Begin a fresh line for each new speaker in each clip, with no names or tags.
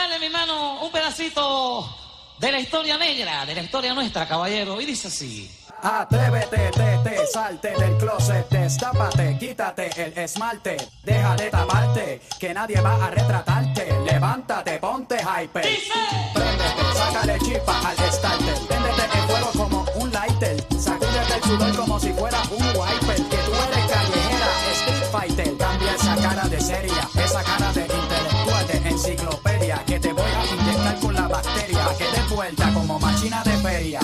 cantarle, mi hermano, un pedacito de la historia negra, de la historia nuestra, caballero. Y dice así.
Atrévete, te, te, salte del closet, destápate, quítate el esmalte, deja de taparte, que nadie va a retratarte. Levántate, ponte hyper. Préndete, sácale chispa al starter. Préndete el fuego como un lighter. Sacúdete el sudor como si fuera un wiper. Como máquina de feria.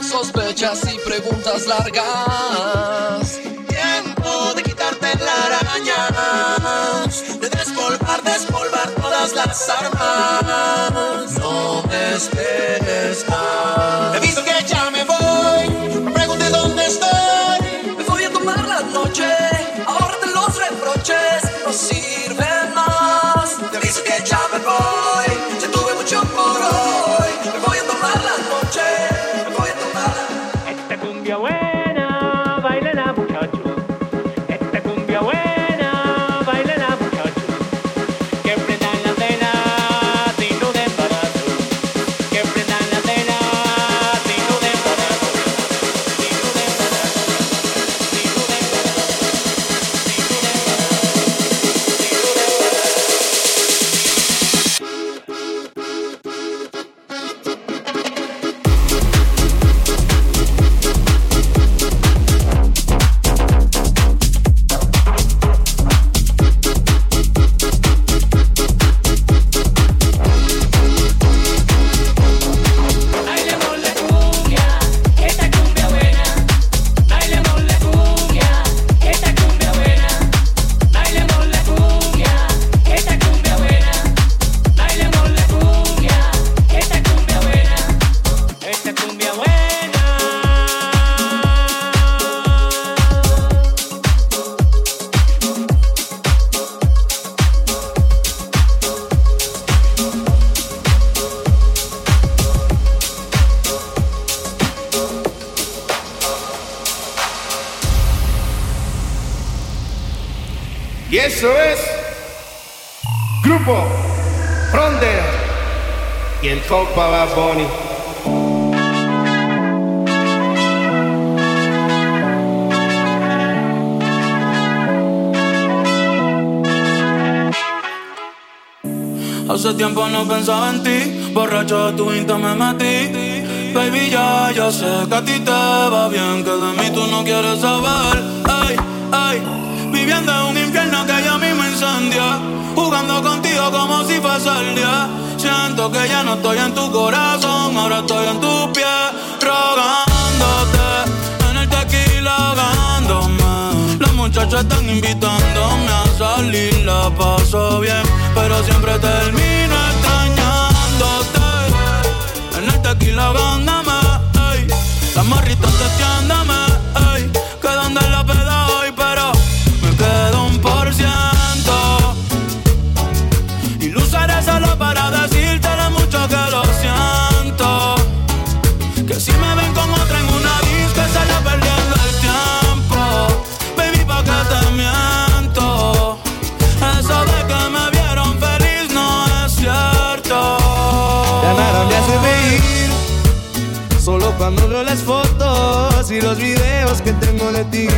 Sospechas y preguntas largas.
Tiempo de quitarte la araña. De despolvar, despolvar todas las armas. No me esperes más. Te aviso que ya me voy.
Eso es Grupo Frontera y el compa Bad.
Hace tiempo no pensaba en ti, borracho de tu insta me metí. Baby, ya, ya sé que a ti te va bien, que de mí tú no quieres saber. Ay, ay, Jugando contigo como si fuese el día. Siento que ya no estoy en tu corazón, ahora estoy en tu pie, rogándote. En el tequila ahogándome. Los muchachos están invitándome a salir, la paso bien, pero siempre termino extrañándote. En el tequila ahogándome, ey. Las morritas testeándome, ey.
Cuando veo las fotos y los videos que tengo de ti.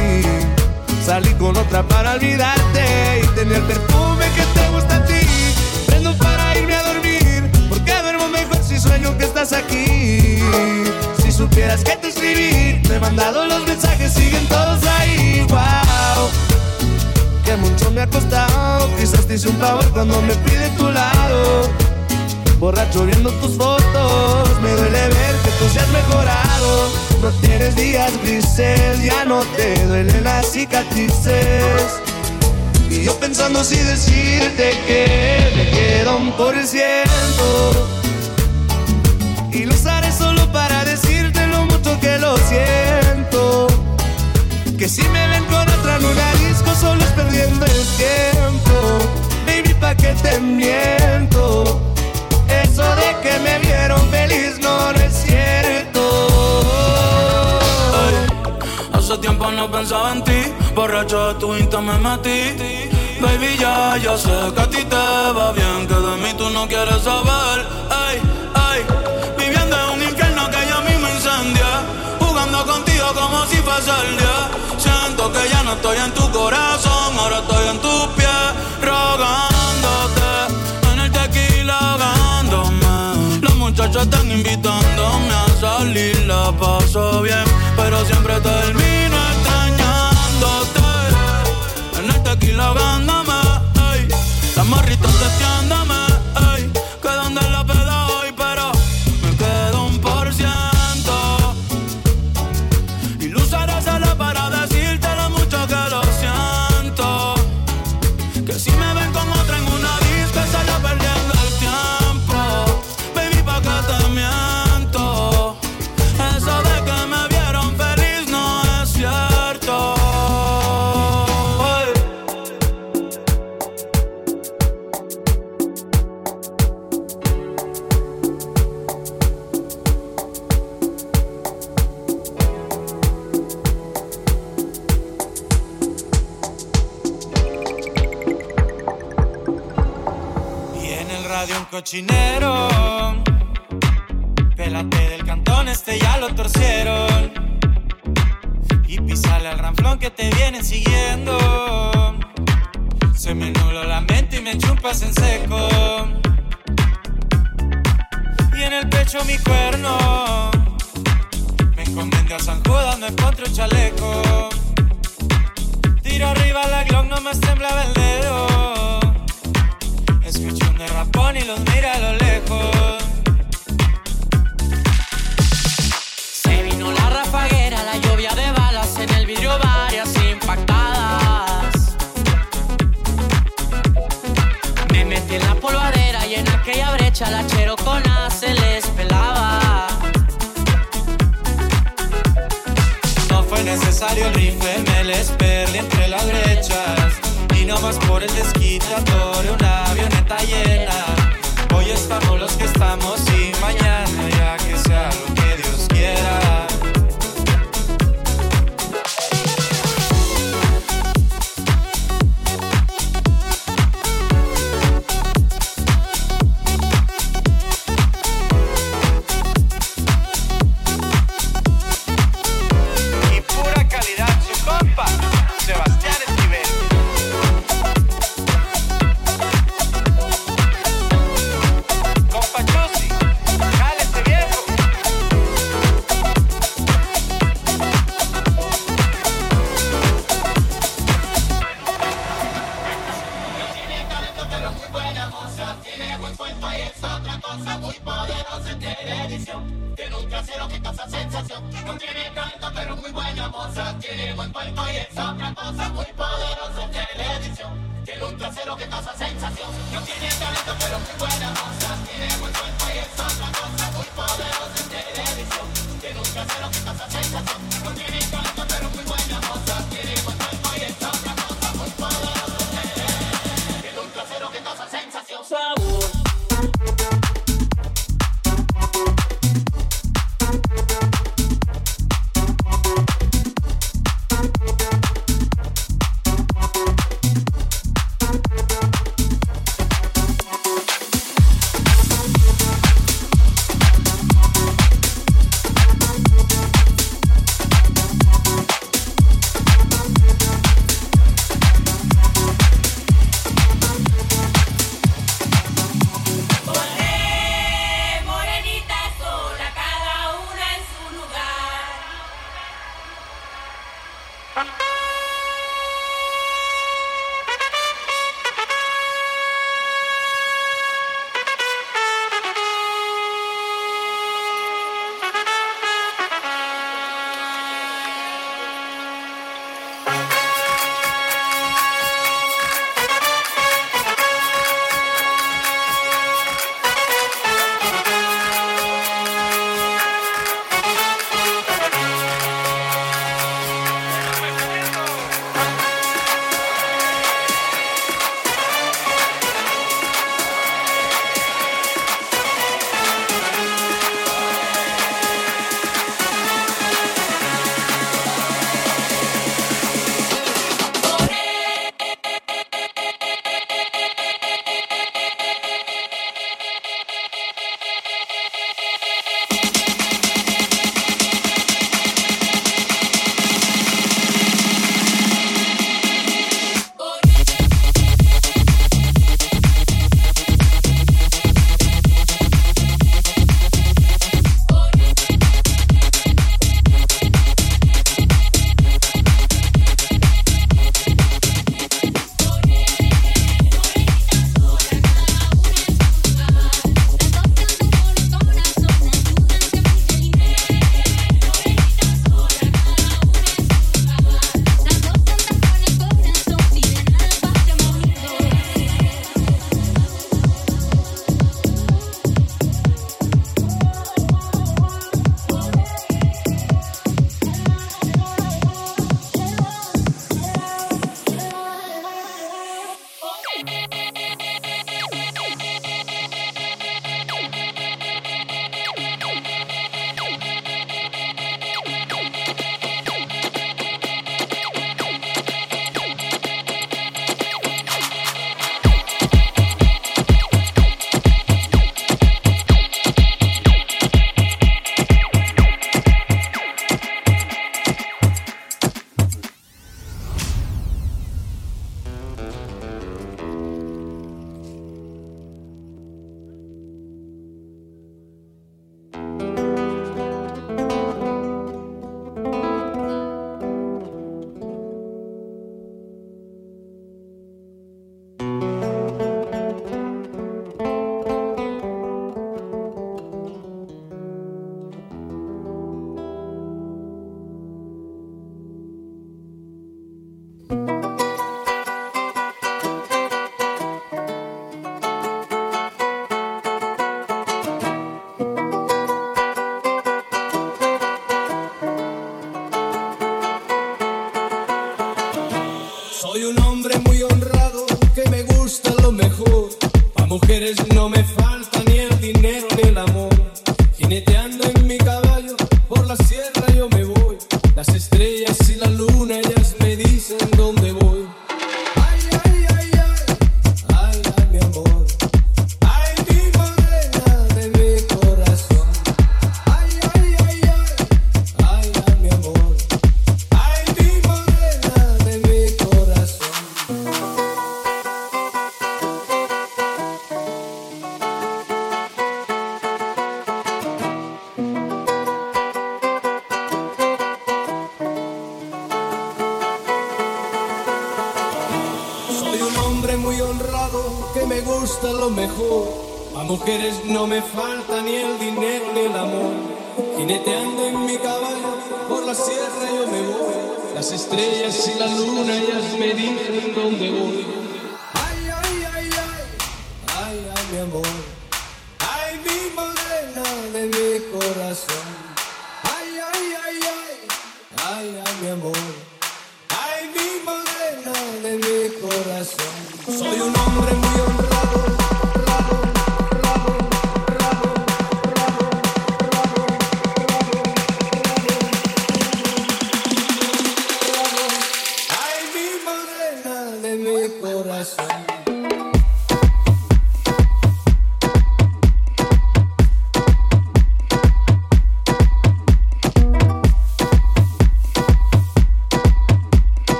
Salí con otra para olvidarte y tener el perfume que te gusta a ti. Prendo para irme a dormir, porque duermo mejor si sueño que estás aquí. Si supieras que te escribí, me he mandado los mensajes, siguen todos ahí. Wow, que mucho me ha costado. Quizás te hice un favor cuando me pide tu lado. Borracho viendo tus fotos, me duele ver que tú seas mejorado. No tienes días grises, ya no te duelen las cicatrices. Y yo pensando si decirte que me quedo un por ciento. Y lo usaré solo para decirte lo mucho que lo siento. Que si me ven con otra en una disco, solo es perdiendo el tiempo. Baby, pa' que te miento. Eso de que me vieron feliz no, no es cierto.
Hace tiempo no pensaba en ti, borracho de tu insta me metí. Baby, ya, ya sé que a ti te va bien, que de mí tú no quieres saber. Ay, ay, viviendo en un infierno que yo mismo incendia. Jugando contigo como si fuese el día. Siento que ya no estoy en tu corazón, ahora estoy en tus pies, rogándote. Muchachos están invitándome a salir, la paso
brecha la cherocona se les pelaba.
No fue necesario el rifle, me les perdí entre las brechas. Y no más por el desquitatorio, una avioneta llena. Hoy estamos los que estamos y mañana ya que sea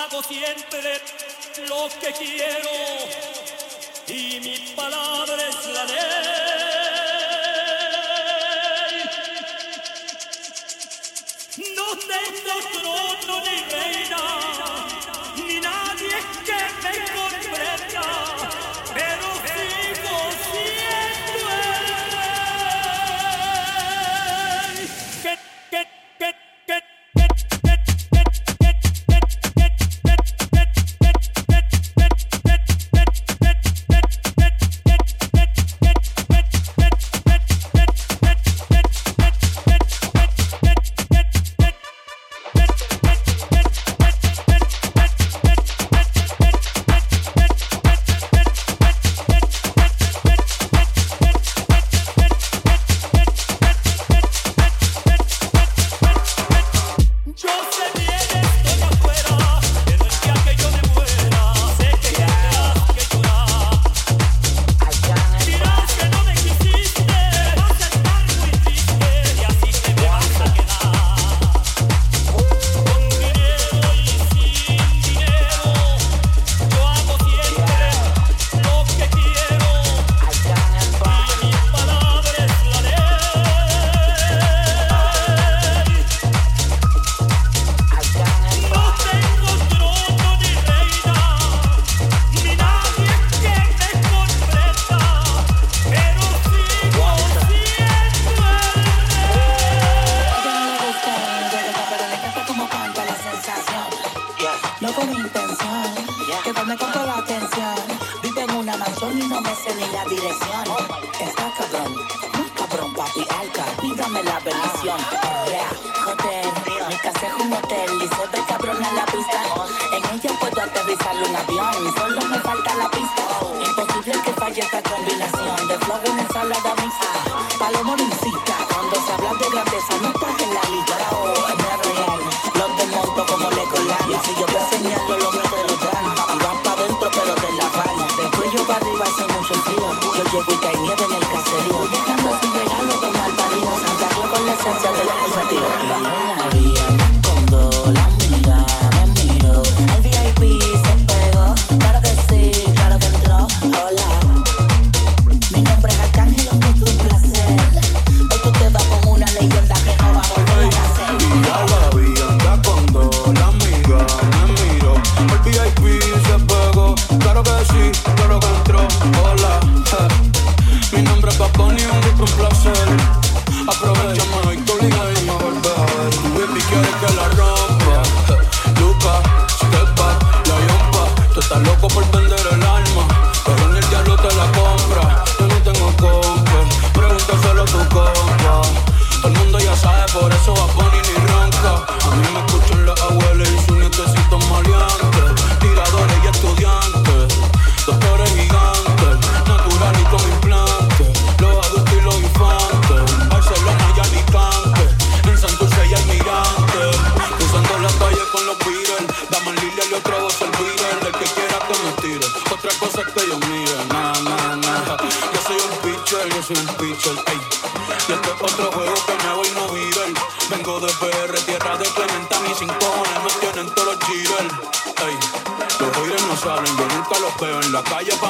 hago siempre lo que quiero y mi palabra es la ley. No tengo trono ni reina.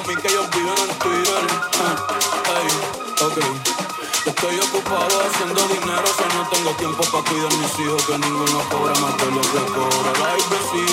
mami que
ellos viven en Twitter. Uh, ok. Estoy ocupado haciendo dinero, o sea, no tengo tiempo para cuidar mis hijos, que ninguno cobra más de lo que cobra. Ay,
decir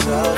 me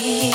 quiero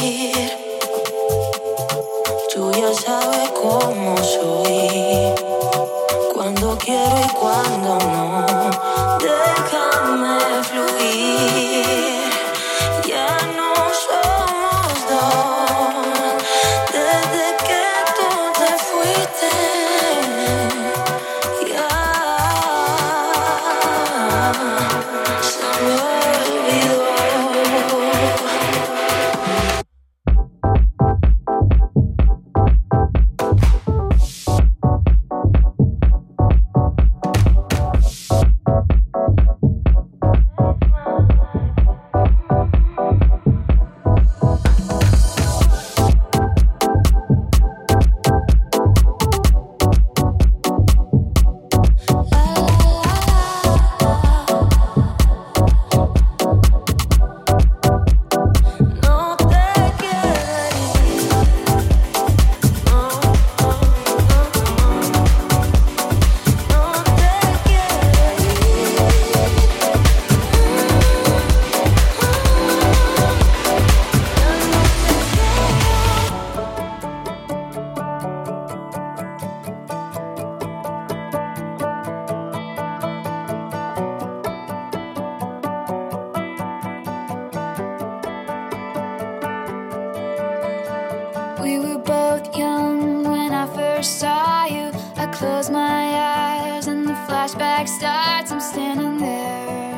Close my eyes and the flashback starts. I'm standing there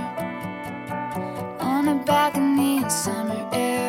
on a balcony in summer air.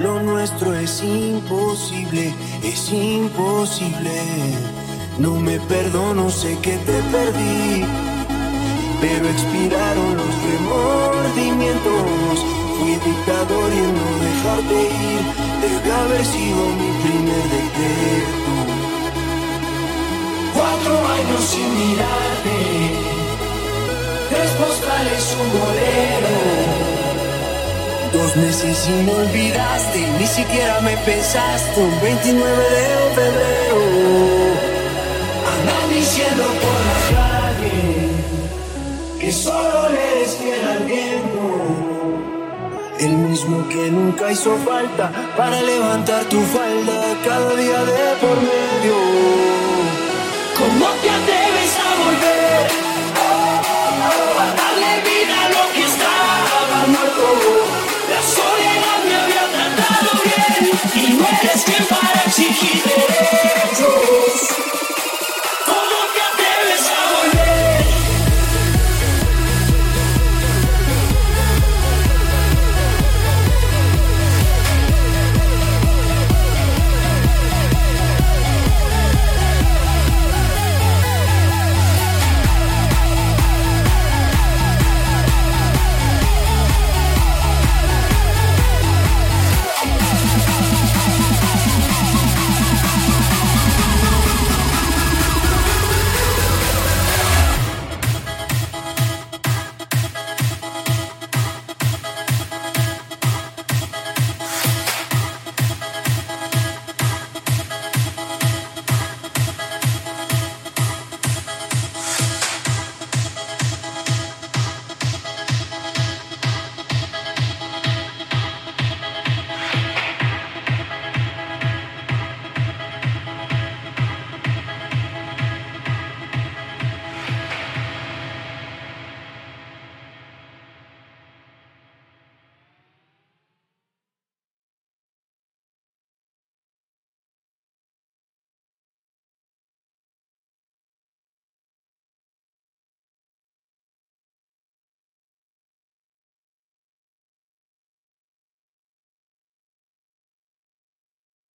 Lo nuestro es imposible, es imposible. No me perdono, sé que te perdí. Pero expiraron los remordimientos. Fui dictador y no dejarte ir debe haber sido mi primer decreto.
Cuatro años sin mirarte, tres postales, un bolero.
Dos meses y me olvidaste, ni siquiera me pensaste. Un 29 de febrero.
Andan diciendo por la calle que solo le eres fiel al viento.
El mismo que nunca hizo falta para levantar tu falda cada día de por medio.
¿Cómo te?